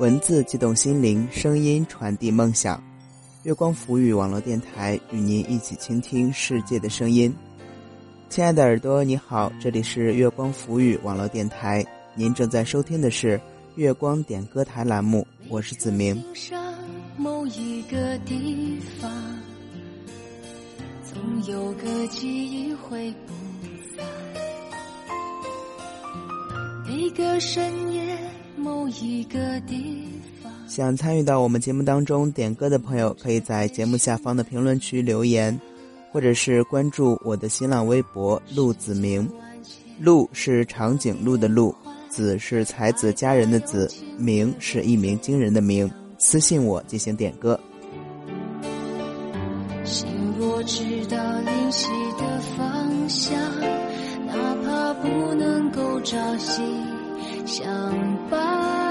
文字激动心灵，声音传递梦想。月光浮语网络电台与您一起倾听世界的声音。亲爱的耳朵，你好，这里是月光浮语网络电台，您正在收听的是月光点歌台栏目，我是子明。某一个地方，总有个记忆会不散。每个深夜。某一个地方。想参与到我们节目当中点歌的朋友，可以在节目下方的评论区留言，或者是关注我的新浪微博“陆子明”。陆是长颈鹿的鹿，子是才子佳人的子，明是一鸣惊人的明。私信我进行点歌。心若知道灵犀的方向，哪怕不能够朝夕。想吧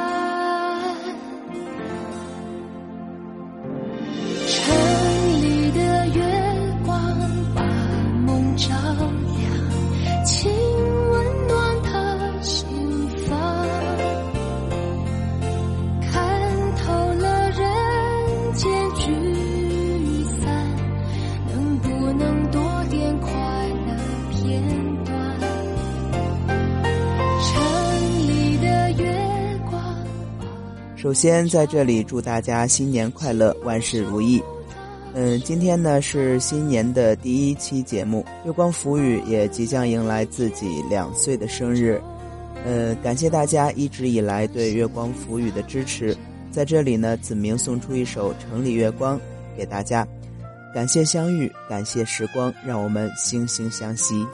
首先，在这里祝大家新年快乐，万事如意。嗯，今天呢是新年的第一期节目，月光浮语也即将迎来自己两岁的生日。呃，感谢大家一直以来对月光浮语的支持，在这里呢，子明送出一首《城里月光》给大家，感谢相遇，感谢时光，让我们惺惺相惜。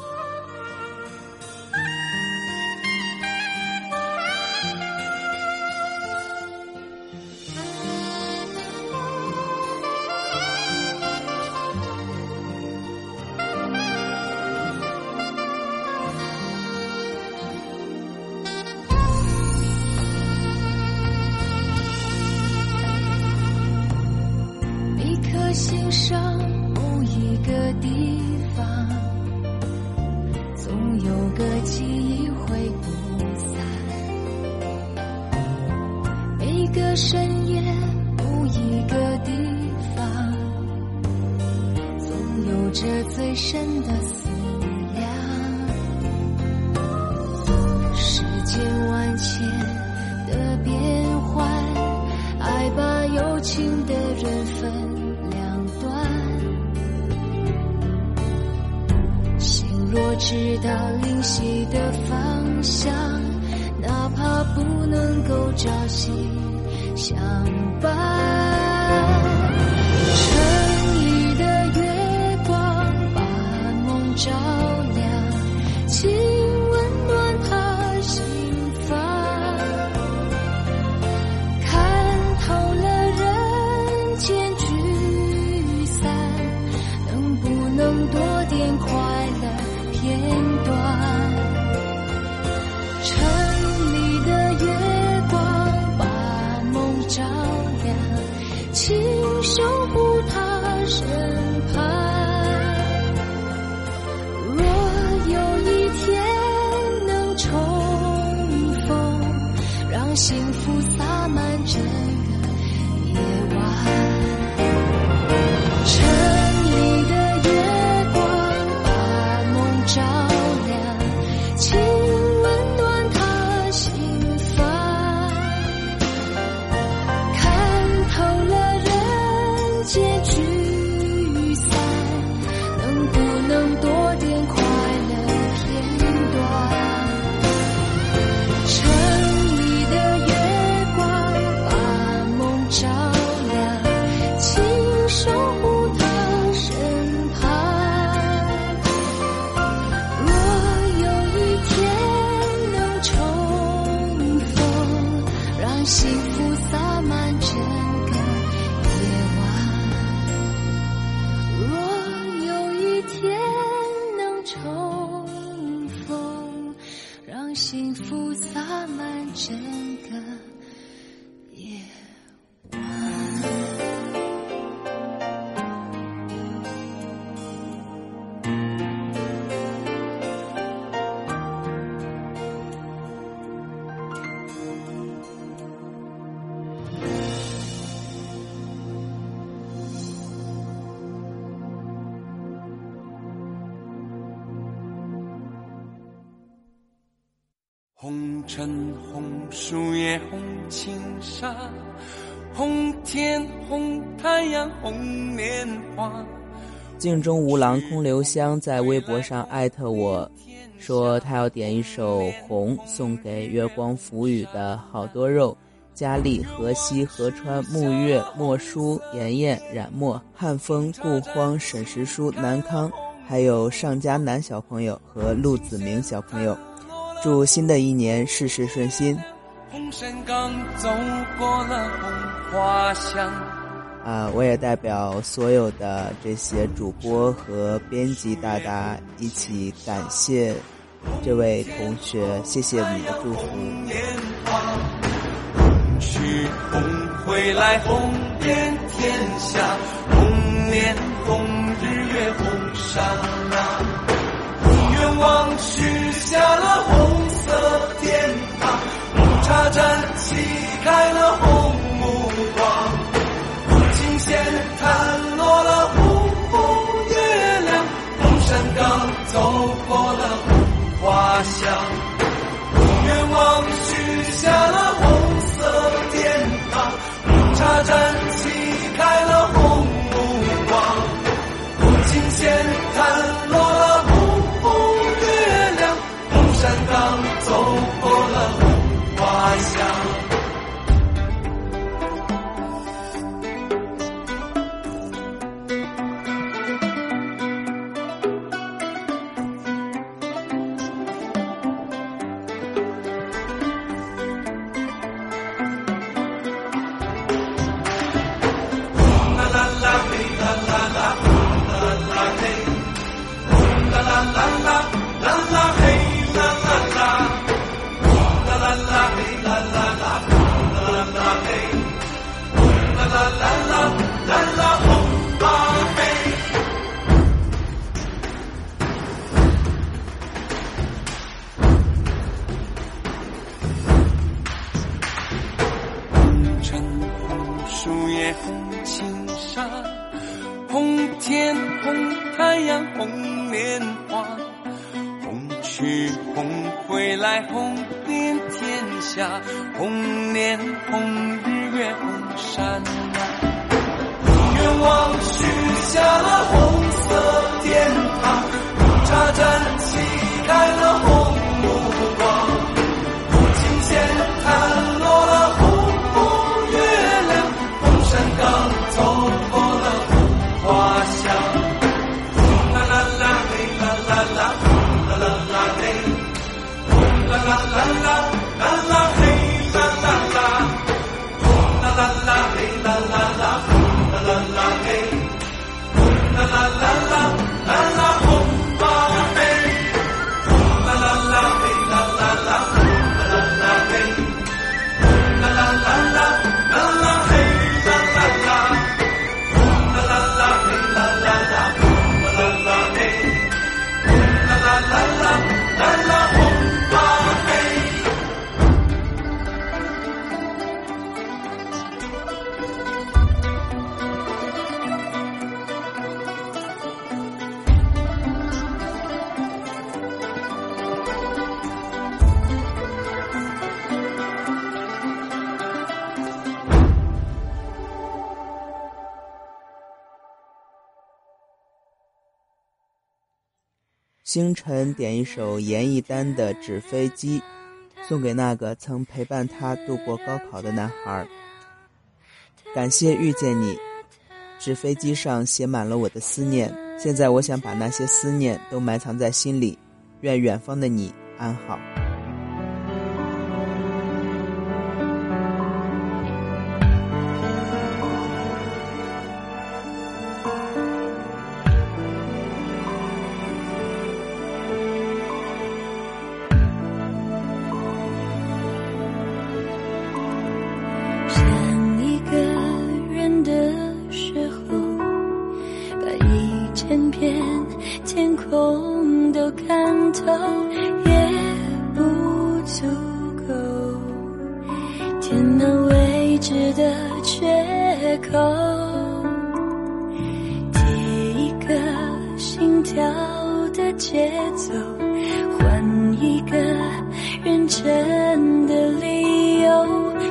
直到灵犀的方向，哪怕不能够朝夕相伴。幸福洒满整个夜晚。红尘红树叶红青纱，红天红太阳红莲花。镜中无郎空留香在微博上艾特我，说他要点一首《红》送给月光浮语的好多肉、佳丽、河西、河川、沐月、莫书、妍妍、冉墨、汉风、顾荒、沈石书、南康，还有上家南小朋友和陆子明小朋友。祝新的一年事事顺心。红山岗走过了红花香。啊，我也代表所有的这些主播和编辑大大一起感谢这位同学，谢谢你的祝福。红去红回来，红遍天下，红莲红日月红山啊，红愿望许下了红。站起开了红目光，古琴弦弹落了红红月亮，红山岗走过了红花香，红愿望许下了红星辰点一首严艺丹的《纸飞机》，送给那个曾陪伴他度过高考的男孩。感谢遇见你，纸飞机上写满了我的思念。现在我想把那些思念都埋藏在心里。愿远方的你安好。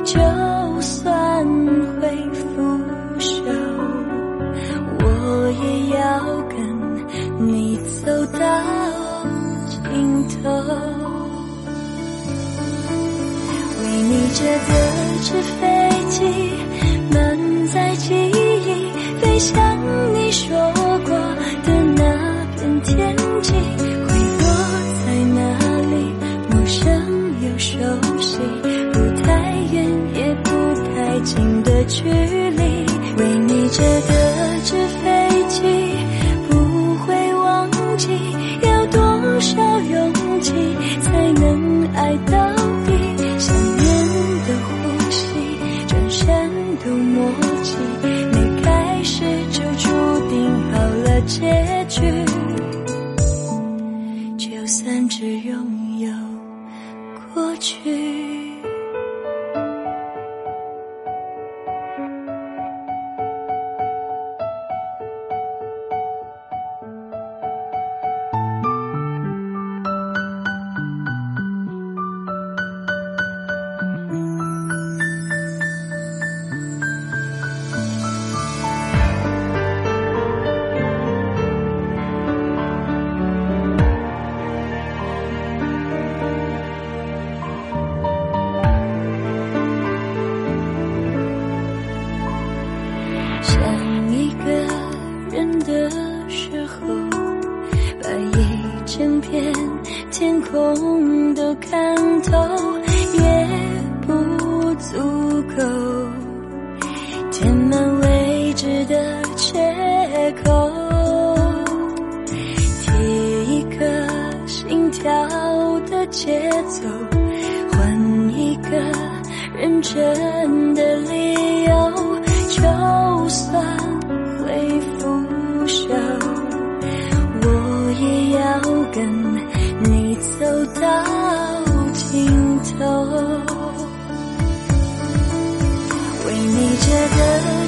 就算会腐朽，我也要跟你走到尽头。为你折的纸飞机，满载记忆，飞向你说过的那片天际，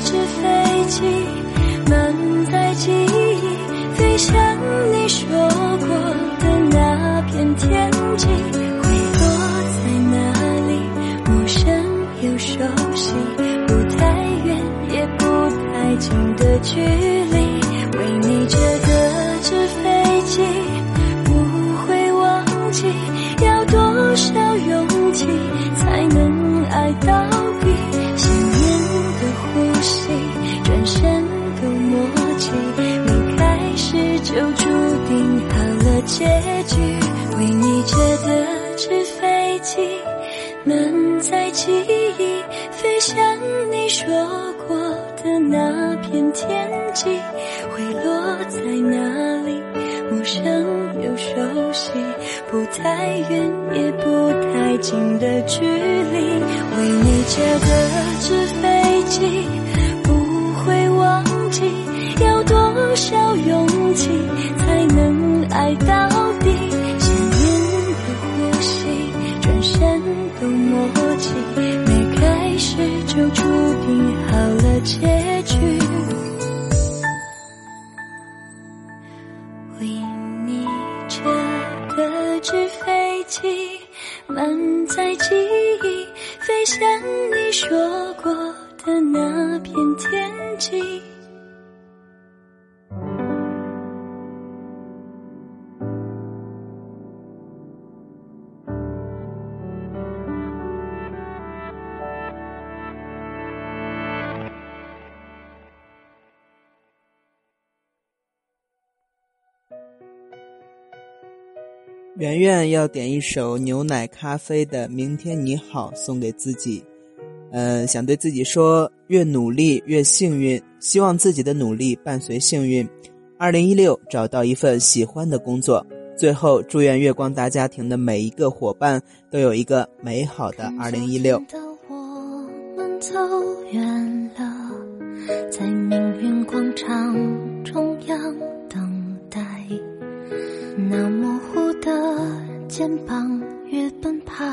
纸飞机，满载记忆，飞向你说过的那片天际，会落在哪里？陌生又熟悉，不太远。也不太近的距离，为你折的纸飞机，不会忘记，要多少勇气才能爱到就注定好了结局。为你折的纸飞机，满载记忆，飞向你说过的那片天际，会落在哪里？陌生又熟悉，不太远也不太近的距离。为你折的纸飞机，多少勇气才能爱到底？想念的呼吸，转身都默契，没开始就注定好了结局。为你折的纸飞机，满载记忆，飞向你说过的那片天际。圆圆要点一首牛奶咖啡的《明天你好》送给自己，呃，想对自己说：越努力越幸运，希望自己的努力伴随幸运。二零一六找到一份喜欢的工作。最后，祝愿月光大家庭的每一个伙伴都有一个美好的二零一六。走远了，在命运广场中央等待，那模的肩膀越奔跑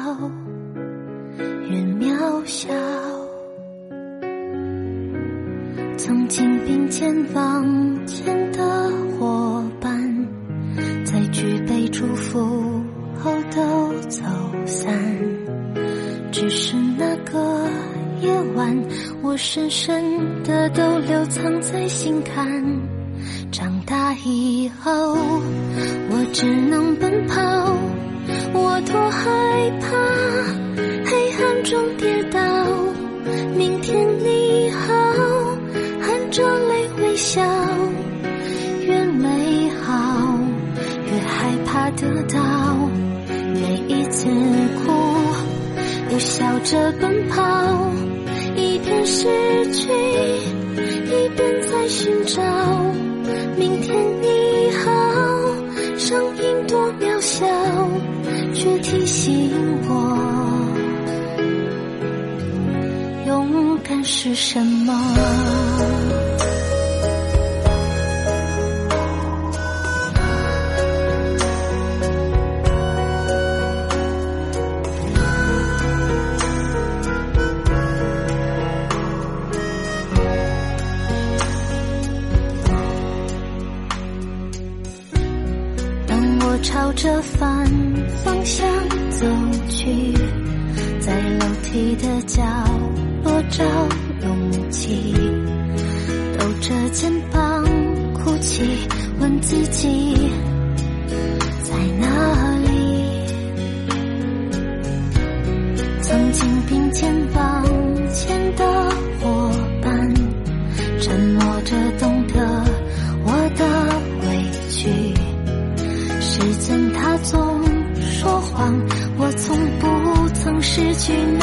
越渺小。曾经并肩往前的伙伴，在举杯祝福后都走散。只是那个夜晚，我深深的都留藏在心坎。长大以后，只能奔跑，我多害怕黑暗中跌倒。明天你好，含着泪微笑，越美好越害怕得到。每一次哭，又笑着奔跑，一边失去，一边在寻找。明天你好，声音多渺小，却提醒我，勇敢是什么。朝曾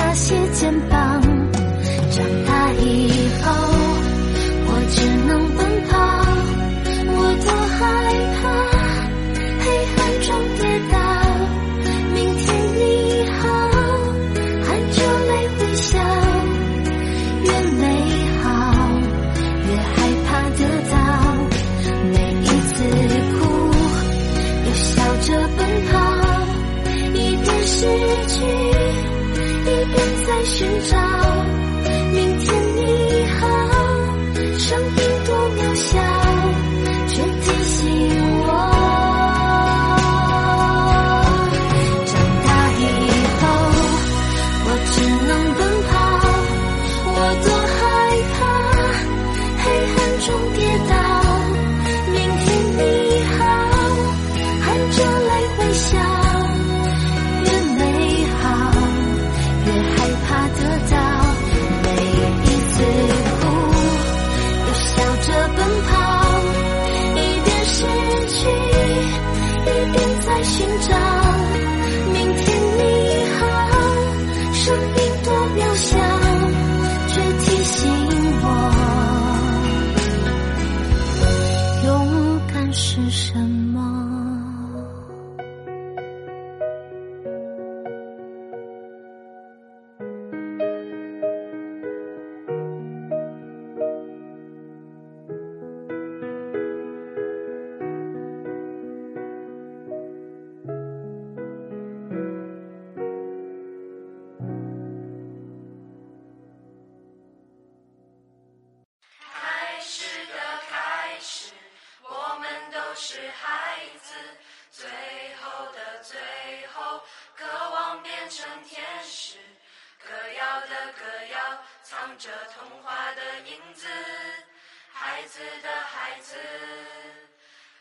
孩子的孩子，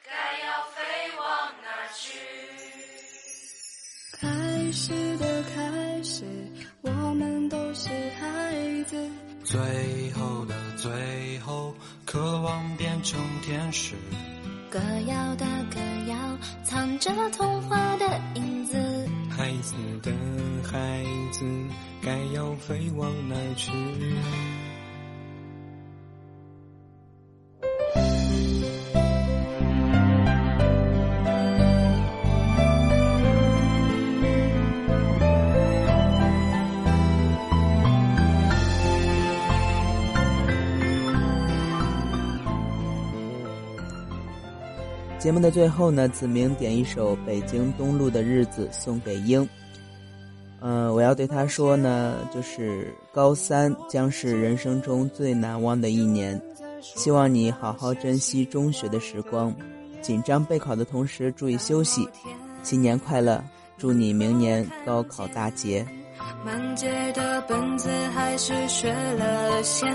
该要飞往哪去？开始的开始，我们都是孩子。最后的最后，渴望变成天使。歌谣的歌谣，藏着童话的影子。孩子的孩子，该要飞往哪去？节目的最后呢，子明点一首《北京东路的日子》送给英。嗯、我要对他说呢，就是高三将是人生中最难忘的一年，希望你好好珍惜中学的时光，紧张备考的同时注意休息，新年快乐！祝你明年高考大捷。满街的本子还是学了些。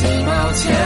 几毛钱。